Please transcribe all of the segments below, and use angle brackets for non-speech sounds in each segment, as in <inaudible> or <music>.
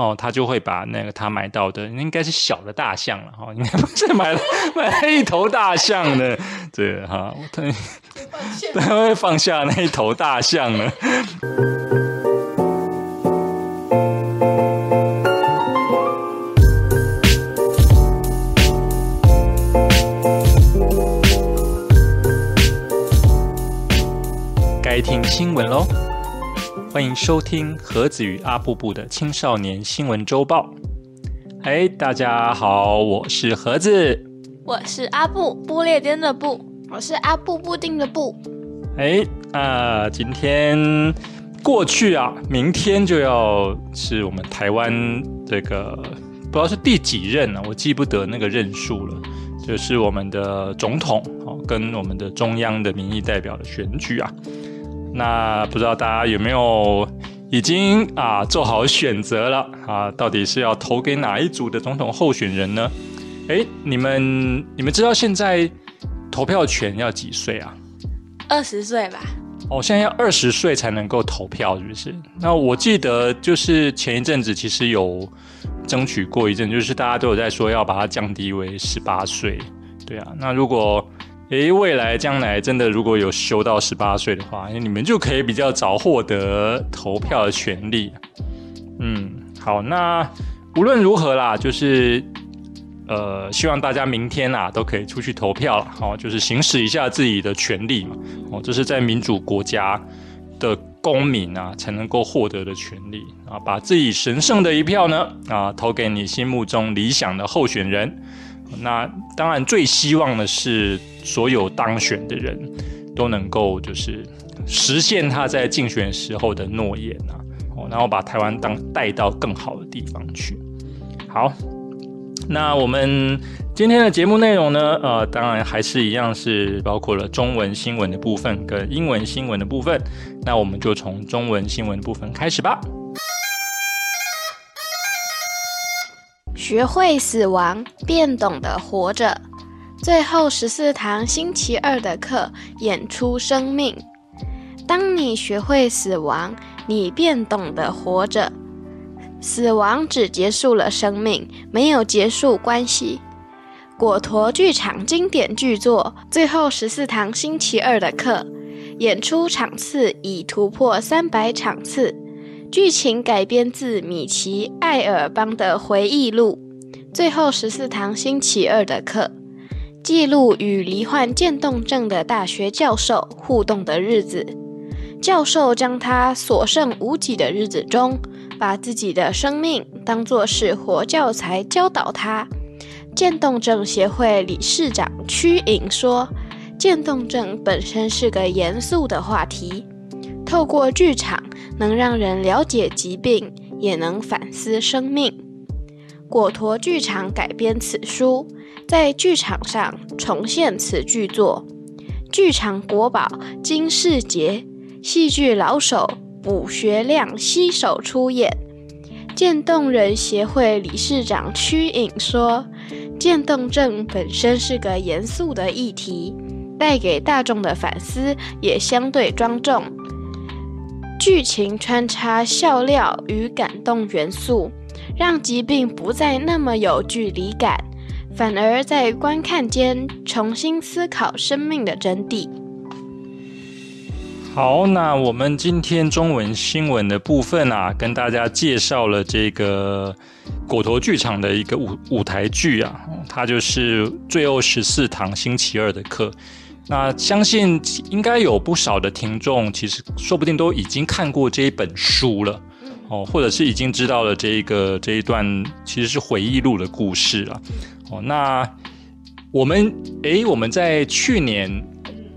哦，他就会把那个他买到的，应该是小的大象了哈，应该不是买了买了一头大象的，对哈，他他会放下那一头大象了。该听新闻喽。欢迎收听盒子与阿布布的青少年新闻周报。哎，大家好，我是盒子，我是阿布，布列颠的布，我是阿布布丁的布。哎，啊，今天过去啊，明天就要是我们台湾这个不知道是第几任了，我记不得那个任数了，就是我们的总统哦，跟我们的中央的民意代表的选举啊。那不知道大家有没有已经啊做好选择了啊？到底是要投给哪一组的总统候选人呢？哎，你们你们知道现在投票权要几岁啊？二十岁吧。哦，现在要二十岁才能够投票，是不是？那我记得就是前一阵子其实有争取过一阵，就是大家都有在说要把它降低为十八岁。对啊，那如果诶，未来将来真的如果有修到十八岁的话，你们就可以比较早获得投票的权利。嗯，好，那无论如何啦，就是呃，希望大家明天啊都可以出去投票，好，就是行使一下自己的权利嘛。哦，这是在民主国家的公民啊才能够获得的权利啊，把自己神圣的一票呢啊投给你心目中理想的候选人。那当然，最希望的是所有当选的人都能够就是实现他在竞选时候的诺言啊，哦，然后把台湾当带到更好的地方去。好，那我们今天的节目内容呢，呃，当然还是一样是包括了中文新闻的部分跟英文新闻的部分。那我们就从中文新闻的部分开始吧。学会死亡，便懂得活着。最后十四堂星期二的课，演出生命。当你学会死亡，你便懂得活着。死亡只结束了生命，没有结束关系。果陀剧场经典剧作《最后十四堂星期二的课》，演出场次已突破三百场次。剧情改编自米奇·艾尔邦的回忆录《最后十四堂星期二的课》，记录与罹患渐冻症的大学教授互动的日子。教授将他所剩无几的日子中，把自己的生命当作是活教材教导他。渐冻症协会理事长屈颖说：“渐冻症本身是个严肃的话题。”透过剧场，能让人了解疾病，也能反思生命。果陀剧场改编此书，在剧场上重现此剧作。剧场国宝金世杰，戏剧老手卜学亮携手出演。渐冻人协会理事长屈颖说：“渐冻症本身是个严肃的议题，带给大众的反思也相对庄重。”剧情穿插笑料与感动元素，让疾病不再那么有距离感，反而在观看间重新思考生命的真谛。好，那我们今天中文新闻的部分啊，跟大家介绍了这个果陀剧场的一个舞舞台剧啊，它就是《最后十四堂星期二的课》。那相信应该有不少的听众，其实说不定都已经看过这一本书了，哦，或者是已经知道了这一个这一段其实是回忆录的故事了，哦，那我们诶，我们在去年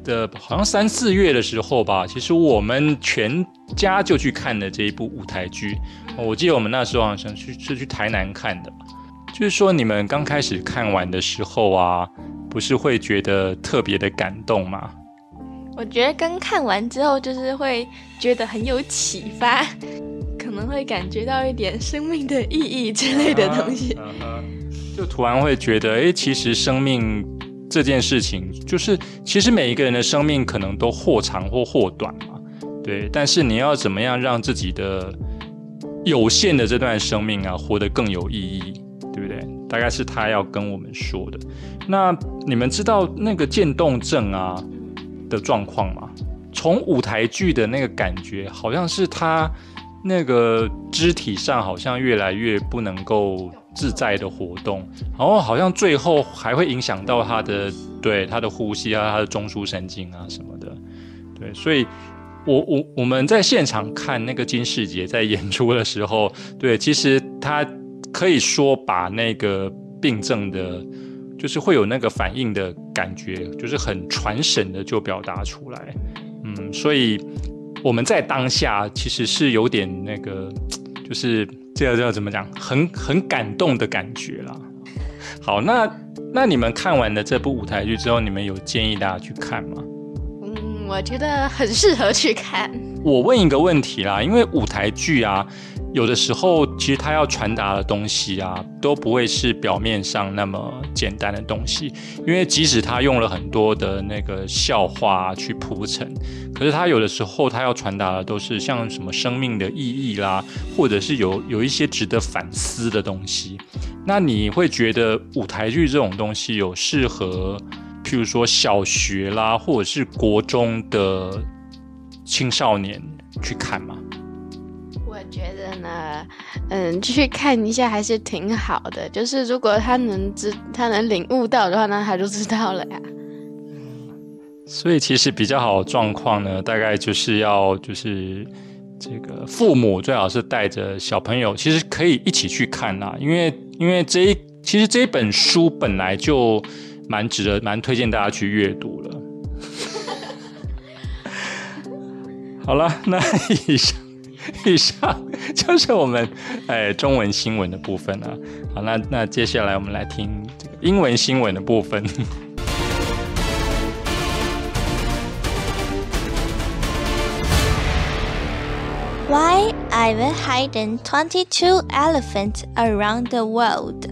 的好像三四月的时候吧，其实我们全家就去看了这一部舞台剧，我记得我们那时候好像去是去台南看的，就是说你们刚开始看完的时候啊。不是会觉得特别的感动吗？我觉得刚看完之后，就是会觉得很有启发，<laughs> 可能会感觉到一点生命的意义之类的东西。就突然会觉得，哎，其实生命这件事情，就是其实每一个人的生命可能都或长或或短嘛，对。但是你要怎么样让自己的有限的这段生命啊，活得更有意义，对不对？大概是他要跟我们说的。那你们知道那个渐冻症啊的状况吗？从舞台剧的那个感觉，好像是他那个肢体上好像越来越不能够自在的活动，然后好像最后还会影响到他的对他的呼吸啊，他的中枢神经啊什么的。对，所以。我我我们在现场看那个金世杰在演出的时候，对，其实他可以说把那个病症的，就是会有那个反应的感觉，就是很传神的就表达出来，嗯，所以我们在当下其实是有点那个，就是这个叫怎么讲，很很感动的感觉啦。好，那那你们看完了这部舞台剧之后，你们有建议大家去看吗？嗯我觉得很适合去看。我问一个问题啦，因为舞台剧啊，有的时候其实他要传达的东西啊，都不会是表面上那么简单的东西。因为即使他用了很多的那个笑话去铺陈，可是他有的时候他要传达的都是像什么生命的意义啦，或者是有有一些值得反思的东西。那你会觉得舞台剧这种东西有适合？譬如说小学啦，或者是国中的青少年去看吗？觉得呢，嗯，去看一下还是挺好的。就是如果他能知，他能领悟到的话，那他就知道了呀。所以其实比较好的状况呢，大概就是要就是这个父母最好是带着小朋友，其实可以一起去看啦。因为因为这一其实这一本书本来就。蛮值得，蛮推荐大家去阅读了。<laughs> 好了，那以上 <laughs> 以上就是我们哎中文新闻的部分了。好，那那接下来我们来听这个英文新闻的部分。Why I've hidden twenty-two elephants around the world?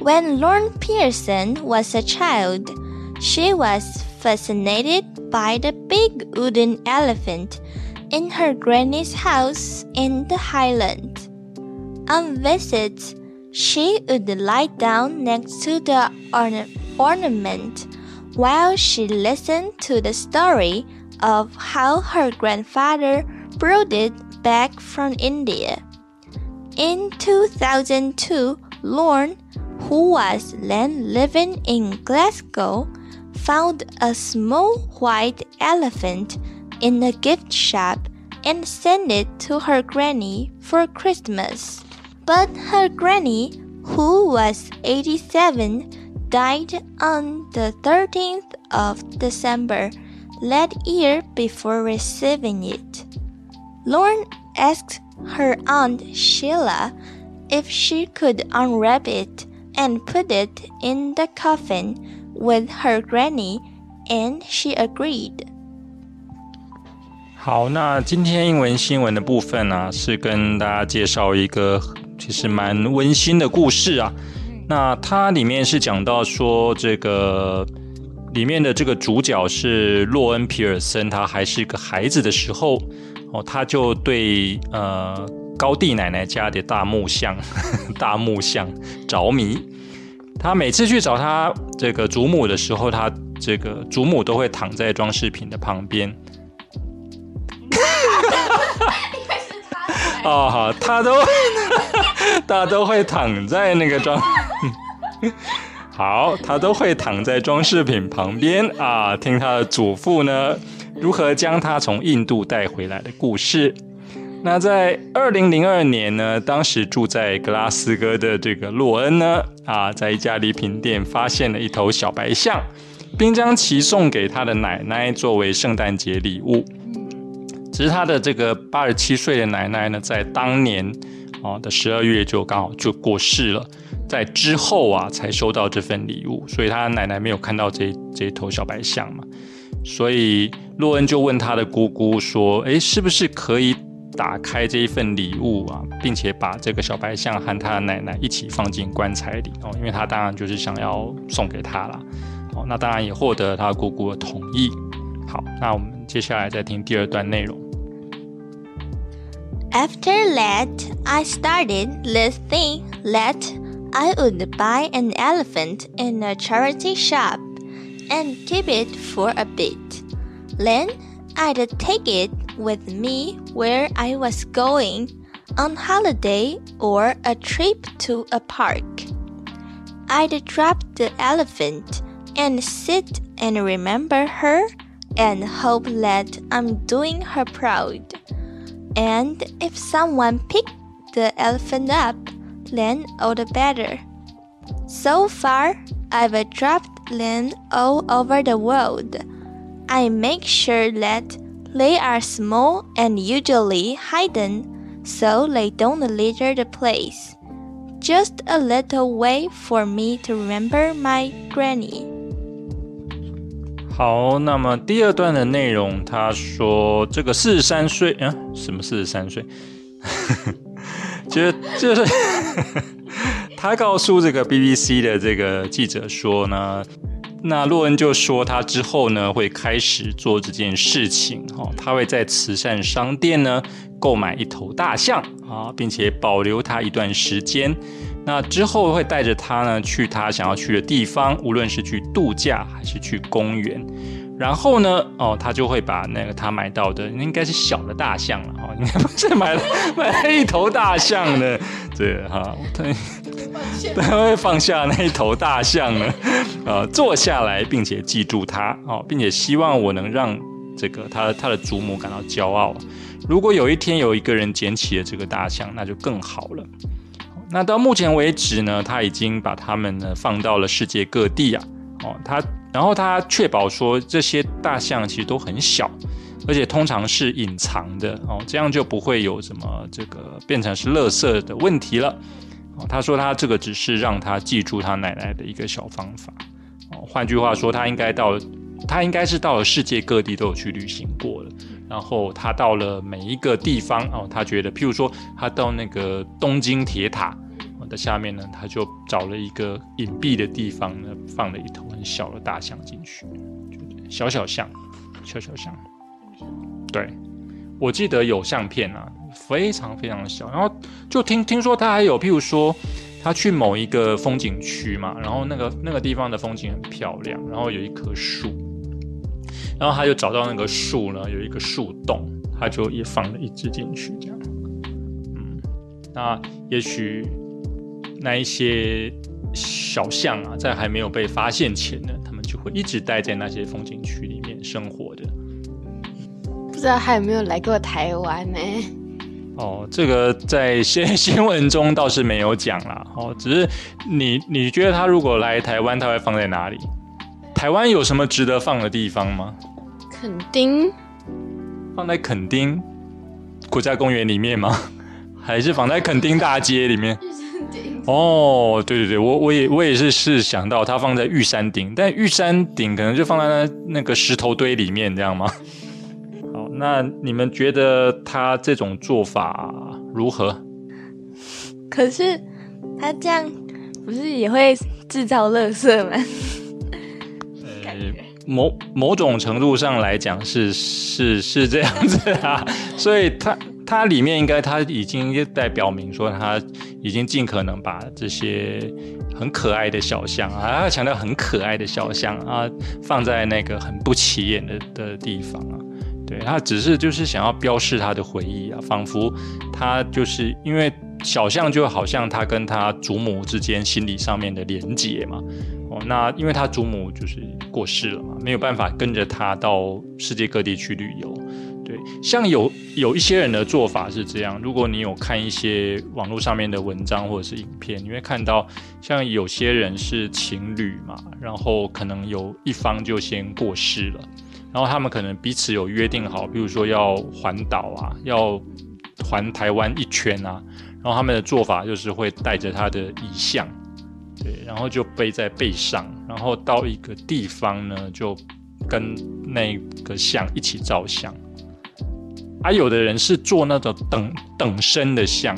When Lauren Pearson was a child, she was fascinated by the big wooden elephant in her granny's house in the Highlands. On visits, she would lie down next to the orna ornament while she listened to the story of how her grandfather brought it back from India. In 2002, Lorne who was then living in Glasgow, found a small white elephant in a gift shop and sent it to her granny for Christmas. But her granny, who was 87, died on the 13th of December that year before receiving it. Lauren asked her aunt Sheila if she could unwrap it and put it in the coffin with her granny, and she agreed. 好，那今天英文新闻的部分呢，是跟大家介绍一个其实蛮温馨的故事啊。那它里面是讲到说，这个里面的这个主角是洛恩·皮尔森，他还是个孩子的时候，哦，他就对呃。高地奶奶家的大木像，<laughs> 大木像着迷。他每次去找他这个祖母的时候，他这个祖母都会躺在装饰品的旁边。哦，好，他都，<laughs> 他都会躺在那个装，<laughs> 好，他都会躺在装饰品旁边啊，听他的祖父呢如何将他从印度带回来的故事。那在二零零二年呢，当时住在格拉斯哥的这个洛恩呢，啊，在一家礼品店发现了一头小白象，并将其送给他的奶奶作为圣诞节礼物。只是他的这个八十七岁的奶奶呢，在当年啊的十二月就刚好就过世了，在之后啊才收到这份礼物，所以他奶奶没有看到这这头小白象嘛，所以洛恩就问他的姑姑说：“诶，是不是可以？”打开这一份礼物啊，并且把这个小白象和他的奶奶一起放进棺材里哦，因为他当然就是想要送给他啦。哦，那当然也获得他姑姑的同意。好，那我们接下来再听第二段内容。After that, I started this thing that I would buy an elephant in a charity shop and keep it for a bit. Then I'd take it with me where I was going on holiday or a trip to a park. I'd drop the elephant and sit and remember her and hope that I'm doing her proud. And if someone picked the elephant up, then all the better. So far, I've dropped them all over the world. I make sure that they are small and usually hidden so they don't litter the place. Just a little way for me to remember my granny. 好，那么第二段的内容，他说这个四十三岁，啊，什么四十三岁？<laughs> 其实就是他告诉这个 BBC 的这个记者说呢，那洛恩就说他之后呢会开始做这件事情，哈，他会在慈善商店呢购买一头大象啊，并且保留它一段时间。那之后会带着他呢去他想要去的地方，无论是去度假还是去公园。然后呢，哦，他就会把那个他买到的，应该是小的大象了，哦，应该不是买了买了一头大象的，对哈，他他会放下那一头大象呢，呃，坐下来，并且记住它，哦，并且希望我能让这个他他的祖母感到骄傲。如果有一天有一个人捡起了这个大象，那就更好了。那到目前为止呢，他已经把它们呢放到了世界各地啊，哦，他然后他确保说这些大象其实都很小，而且通常是隐藏的哦，这样就不会有什么这个变成是垃圾的问题了。哦，他说他这个只是让他记住他奶奶的一个小方法。哦，换句话说，他应该到他应该是到了世界各地都有去旅行过了。然后他到了每一个地方哦，他觉得，譬如说他到那个东京铁塔。的下面呢，他就找了一个隐蔽的地方呢，放了一头很小的大象进去，小小象，小小象。对，我记得有相片啊，非常非常小。然后就听听说他还有，譬如说他去某一个风景区嘛，然后那个那个地方的风景很漂亮，然后有一棵树，然后他就找到那个树呢，有一个树洞，他就也放了一只进去，这样。嗯，那也许。那一些小象啊，在还没有被发现前呢，他们就会一直待在那些风景区里面生活的。不知道还有没有来过台湾呢？哦，这个在新新闻中倒是没有讲啦。哦，只是你你觉得他如果来台湾，他会放在哪里？台湾有什么值得放的地方吗？垦丁，放在垦丁国家公园里面吗？还是放在垦丁大街里面？哦，对对对，我我也我也是是想到它放在玉山顶，但玉山顶可能就放在那那个石头堆里面，这样吗？<laughs> 好，那你们觉得他这种做法如何？可是他这样不是也会制造垃圾吗？呃，某某种程度上来讲是是是这样子啊，所以他。它里面应该，它已经在表明说，它已经尽可能把这些很可爱的小象啊，强调很可爱的小象啊，放在那个很不起眼的的地方啊。对，它只是就是想要标示它的回忆啊，仿佛它就是因为小象就好像它跟他祖母之间心理上面的连结嘛。哦，那因为他祖母就是过世了嘛，没有办法跟着他到世界各地去旅游。像有有一些人的做法是这样。如果你有看一些网络上面的文章或者是影片，你会看到，像有些人是情侣嘛，然后可能有一方就先过世了，然后他们可能彼此有约定好，比如说要环岛啊，要环台湾一圈啊，然后他们的做法就是会带着他的遗像，对，然后就背在背上，然后到一个地方呢，就跟那个像一起照相。还有的人是做那种等等身的像，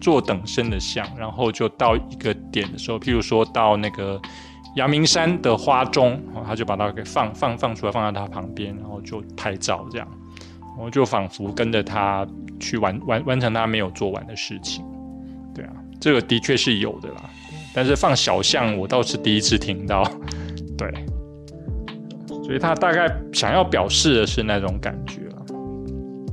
做等身的像，然后就到一个点的时候，譬如说到那个阳明山的花钟，他就把它给放放放出来，放在他旁边，然后就拍照这样。我就仿佛跟着他去完完完成他没有做完的事情。对啊，这个的确是有的啦。但是放小象，我倒是第一次听到。<laughs> 对，所以他大概想要表示的是那种感觉。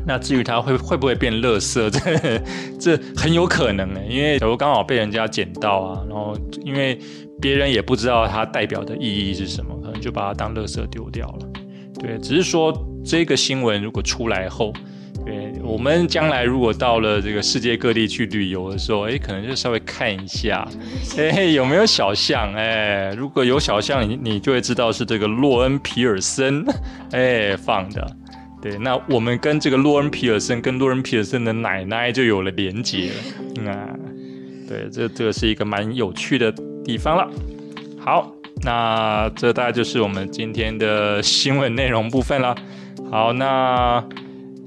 那至于它会会不会变垃圾，<laughs> 这这很有可能呢，因为假如刚好被人家捡到啊，然后因为别人也不知道它代表的意义是什么，可能就把它当垃圾丢掉了。对，只是说这个新闻如果出来后。对，我们将来如果到了这个世界各地去旅游的时候，哎，可能就稍微看一下，<laughs> 哎，有没有小象？哎，如果有小象，你你就会知道是这个洛恩皮尔森，哎放的。对，那我们跟这个洛恩皮尔森跟洛恩皮尔森的奶奶就有了连接了。<laughs> 那，对，这这个是一个蛮有趣的地方了。好，那这大概就是我们今天的新闻内容部分了。好，那。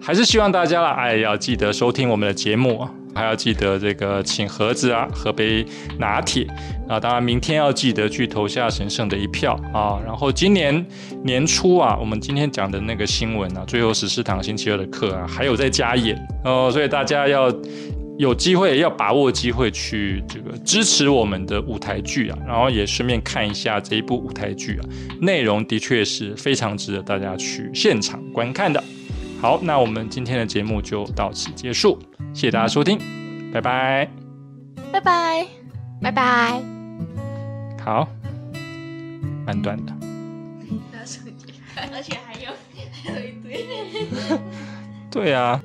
还是希望大家啦，哎，要记得收听我们的节目，还要记得这个请盒子啊，喝杯拿铁啊。当然，明天要记得去投下神圣的一票啊。然后今年年初啊，我们今天讲的那个新闻啊，最后十四堂星期二的课啊，还有在加演哦。所以大家要有机会，要把握机会去这个支持我们的舞台剧啊，然后也顺便看一下这一部舞台剧啊，内容的确是非常值得大家去现场观看的。好，那我们今天的节目就到此结束，谢谢大家收听，拜拜，拜拜，拜拜。好，蛮短的，<laughs> 而且还有还有一堆，<laughs> 对啊。